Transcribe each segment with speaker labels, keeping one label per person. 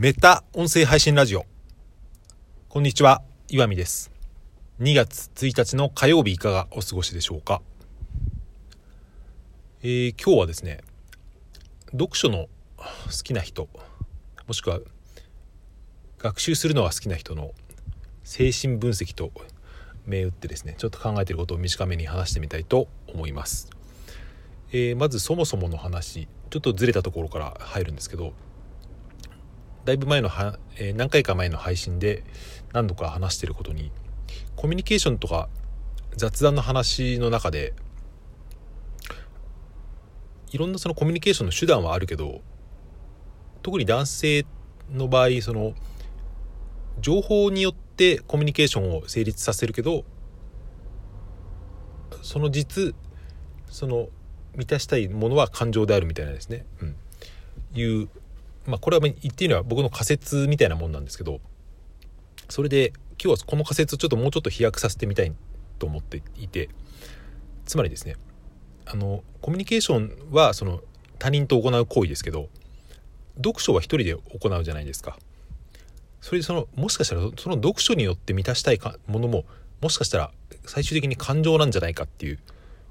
Speaker 1: メタ音声配信ラジオ。こんにちは、岩見です。2月1日の火曜日いかがお過ごしでしょうか？えー今日はですね、読書の好きな人、もしくは学習するのが好きな人の精神分析と銘打ってですね、ちょっと考えていることを短めに話してみたいと思います。えーまずそもそもの話ちょっとずれたところから入るんですけどだいぶ前のは、えー何回か前の配信で何度か話していることにコミュニケーションとか雑談の話の中でいろんなそのコミュニケーションの手段はあるけど特に男性の場合その情報によってコミュニケーションを成立させるけどその実その満たしたいものは感情であるみたいなですね、うん、いう、まあ、これは言っていいのは僕の仮説みたいなもんなんですけどそれで今日はこの仮説をちょっともうちょっと飛躍させてみたいと思っていてつまりですねあのコミュニケーションはその他人と行う行為ですけど読書は一人で行うじゃないですか。それでそのもしかしたらその読書によって満たしたいかものももしかしたら最終的に感情なんじゃないかっていう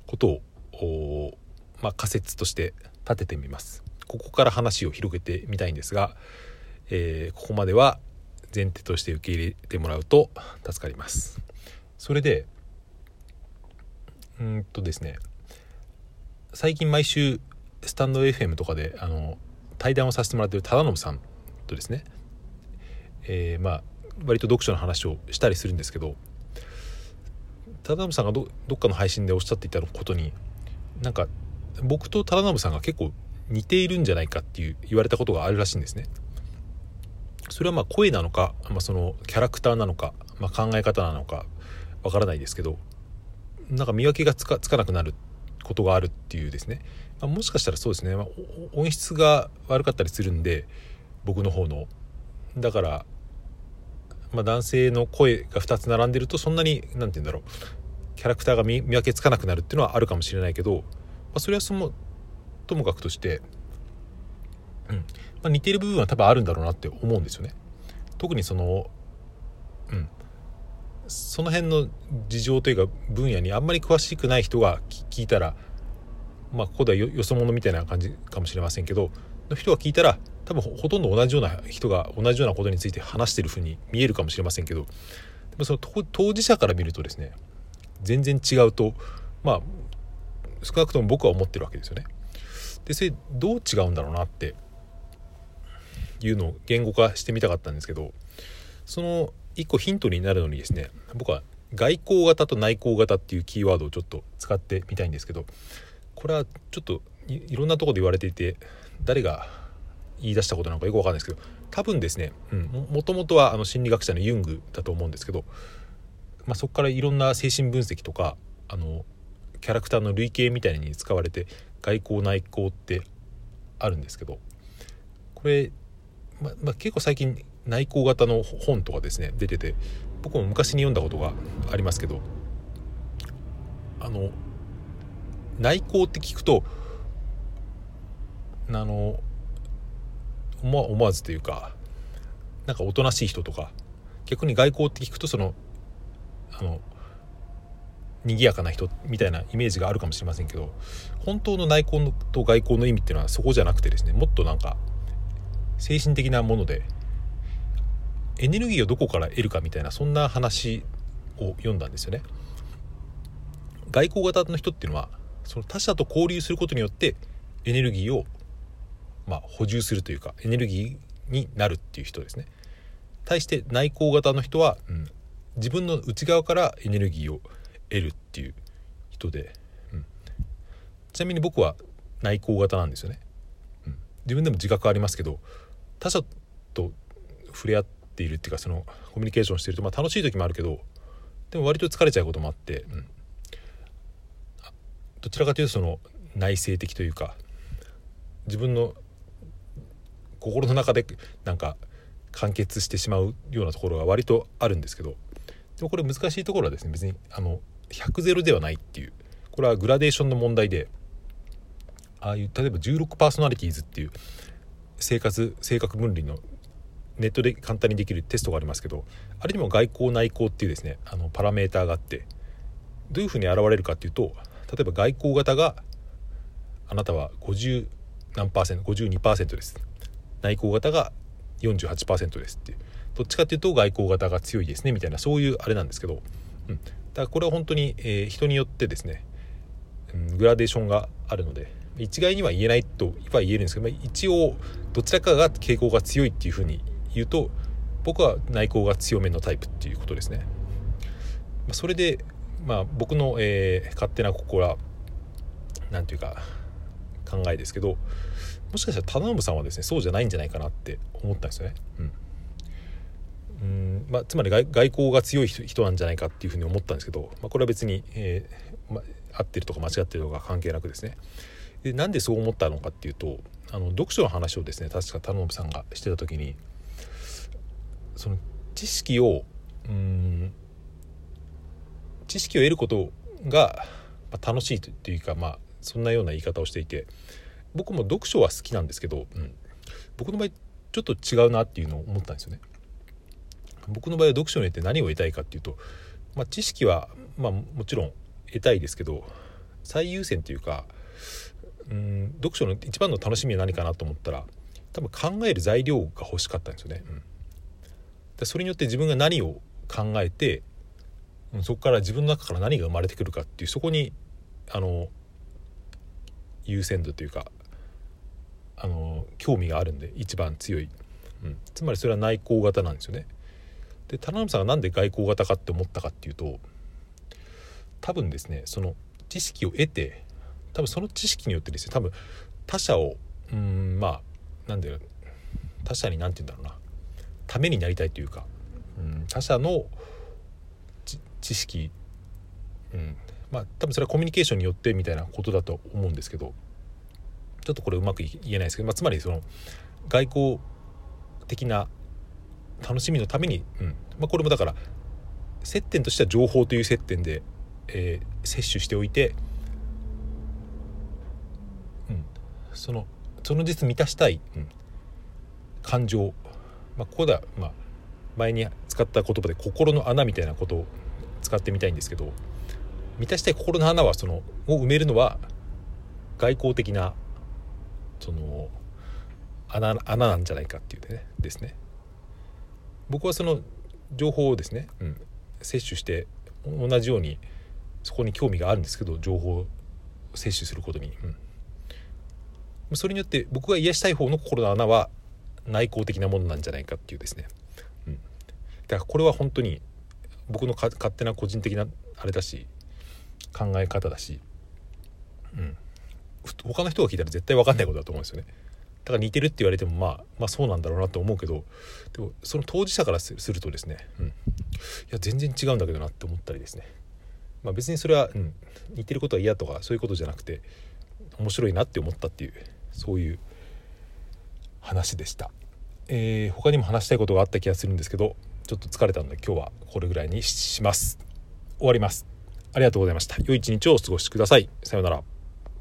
Speaker 1: ことをまあ、仮説として立ててみますここから話を広げてみたいんですが、えーここまでは前提として受け入れてもらうと助かります。それでうんとですね最近毎週スタンド FM とかであの対談をさせてもらってる忠信さんとですね、えーまあ割と読書の話をしたりするんですけど忠信さんがどどっかの配信でおっしゃっていたことになんか僕と忠信さんが結構似ているんじゃないかっていう言われたことがあるらしいんですね。それはまあ声なのか、まあ、そのキャラクターなのか、まあ、考え方なのかわからないですけどなんか見分けがつかなくなることがあるっていうですね、まあ、もしかしたらそうですね、まあ、音質が悪かったりするんで僕の方の。だから、まあ、男性の声が2つ並んでるとそんなに何て言うんだろう。キャラクターが見分けつかなくなるっていうのはあるかもしれないけど、まあ、それはそもともかくとして、うんまあ、似てる部分は多分あるんだろうなって思うんですよね。特にその、うん、その辺の事情というか分野にあんまり詳しくない人が聞いたら、まあ、ここではよよそ者みたいな感じかもしれませんけどの人が聞いたら多分ほとんど同じような人が同じようなことについて話してるふうに見えるかもしれませんけどでもその当事者から見るとですね全然違うとまあ少なくとも僕は思ってるわけですよね。でそれどう違うんだろうなっていうのを言語化してみたかったんですけどその一個ヒントになるのにですね僕は外交型と内向型っていうキーワードをちょっと使ってみたいんですけどこれはちょっといろんなとこで言われていて誰が言い出したことなのかよくわかんないですけど多分ですね、うん、ももともとはあの心理学者のユングだと思うんですけど、まあ、そこからいろんな精神分析とかあのキャラクターの類型みたいに使われて外交内向ってあるんですけどこれ、まま、結構最近内向型の本とかですね出てて僕も昔に読んだことがありますけどあの内向って聞くとあの思わ思わずというかなんかおとなしい人とか逆に外交って聞くとそのあの賑やかな人みたいなイメージがあるかもしれませんけど本当の内向と外交の意味っていうのはそこじゃなくてですねもっとなんか精神的なものでエネルギーをどこから得るかみたいなそんな話を読んだんですよね。外交型の人っていうのはその他者と交流することによってエネルギーをまあ補充するというかエネルギーになるっていう人ですね。対して内向型の人は、うん、自分の内側からエネルギーを得るっていう人で、うん、ちなみに僕は内向型なんですよね、うん、自分でも自覚ありますけど他者と触れ合っているっていうかそのコミュニケーションしてると、まあ、楽しい時もあるけどでも割と疲れちゃうこともあって、うん、どちらかというとその内省的というか自分の心の中でなんか完結してしまうようなところが割とあるんですけどでもこれ難しいところはですね別にあの100ゼロではないっていう。これはグラデーションの問題で。ああいう例えば16パーソナリティーズっていう生活性格分離のネットで簡単にできるテストがありますけどあれにも外交内向っていうですねあのパラメーターがあってどういうふうに現れるかっていうと例えば外交型があなたは50何パーセント52%です。内向型が48%ですっていう。どっちかっていうと外交型が強いですねみたいなそういうあれなんですけど、うん、だからこれは本当に、え、人によってですね、うん、グラデーションがあるので一概には言えないとは言えるんですけど、まあ、一応どちらかが傾向が強いっていうふうに言うと僕は内向が強めのタイプっていうことですね。まあ、それで、まあ、僕の、えー、勝手なここは何ていうか考えですけどもしかしたら忠信さんはですねそうじゃないんじゃないかなって思ったんですよね。うんまあ、つまり外交が強い人なんじゃないかっていうふうに思ったんですけど、まあ、これは別に、えーま合ってるとか間違ってるとか関係なくですねでなんでそう思ったのかっていうとあの読書の話をですね確か田信さんがしてた時にその知識をうん知識を得ることが楽しいというかまあそんなような言い方をしていて僕も読書は好きなんですけど、うん、僕の場合ちょっと違うなっていうのを思ったんですよね。僕の場合は読書によって何を得たいかっていうと、まあ、知識は、まあ、もちろん得たいですけど最優先というかうん読書の一番の楽しみは何かなと思ったら多分考える材料が欲しかったんですよね。うん、でそれによって自分が何を考えてそこから自分の中から何が生まれてくるかっていうそこにあの優先度というかあの興味があるんで一番強い、うん、つまりそれは内向型なんですよね。で田辺さんが何で外交型かって思ったかっていうと多分ですねその知識を得て多分その知識によってですね多分他者をうんまあなんだよ他者に何て言うんだろうなためになりたいというか、うん、他者の知識、うん、まあ多分それはコミュニケーションによってみたいなことだと思うんですけどちょっとこれうまく言えないですけど、まあ、つまりその外交的な楽しみのために、うん。まあ、これもだから接点としては情報という接点で、えー、摂取しておいて、うん、そのその実満たしたい、うん、感情、まあ、ここでは、まあ、前に使った言葉で心の穴みたいなことを使ってみたいんですけど満たしたい心の穴はそのを埋めるのは外交的なその穴穴なんじゃないかっていうねですね。僕はその情報をですね、うん、摂取して同じようにそこに興味があるんですけど情報を摂取することに、うん、それによって僕が癒したい方の心の穴は内向的なものなんじゃないかっていうですね、うん、だからこれは本当に僕の勝手な個人的なあれだし考え方だし、うん、他の人が聞いたら絶対分かんないことだと思うんですよね。だから似てるって言われても、まあ、まあそうなんだろうなと思うけどでもその当事者からするとですね、うん、いや全然違うんだけどなって思ったりですね、まあ、別にそれは、うん、似てることは嫌とかそういうことじゃなくて面白いなって思ったっていうそういう話でした、えー、他にも話したいことがあった気がするんですけどちょっと疲れたので今日はこれぐらいにします。終わります。ありがとうございました。良い一日をお過ごしください。さようなら。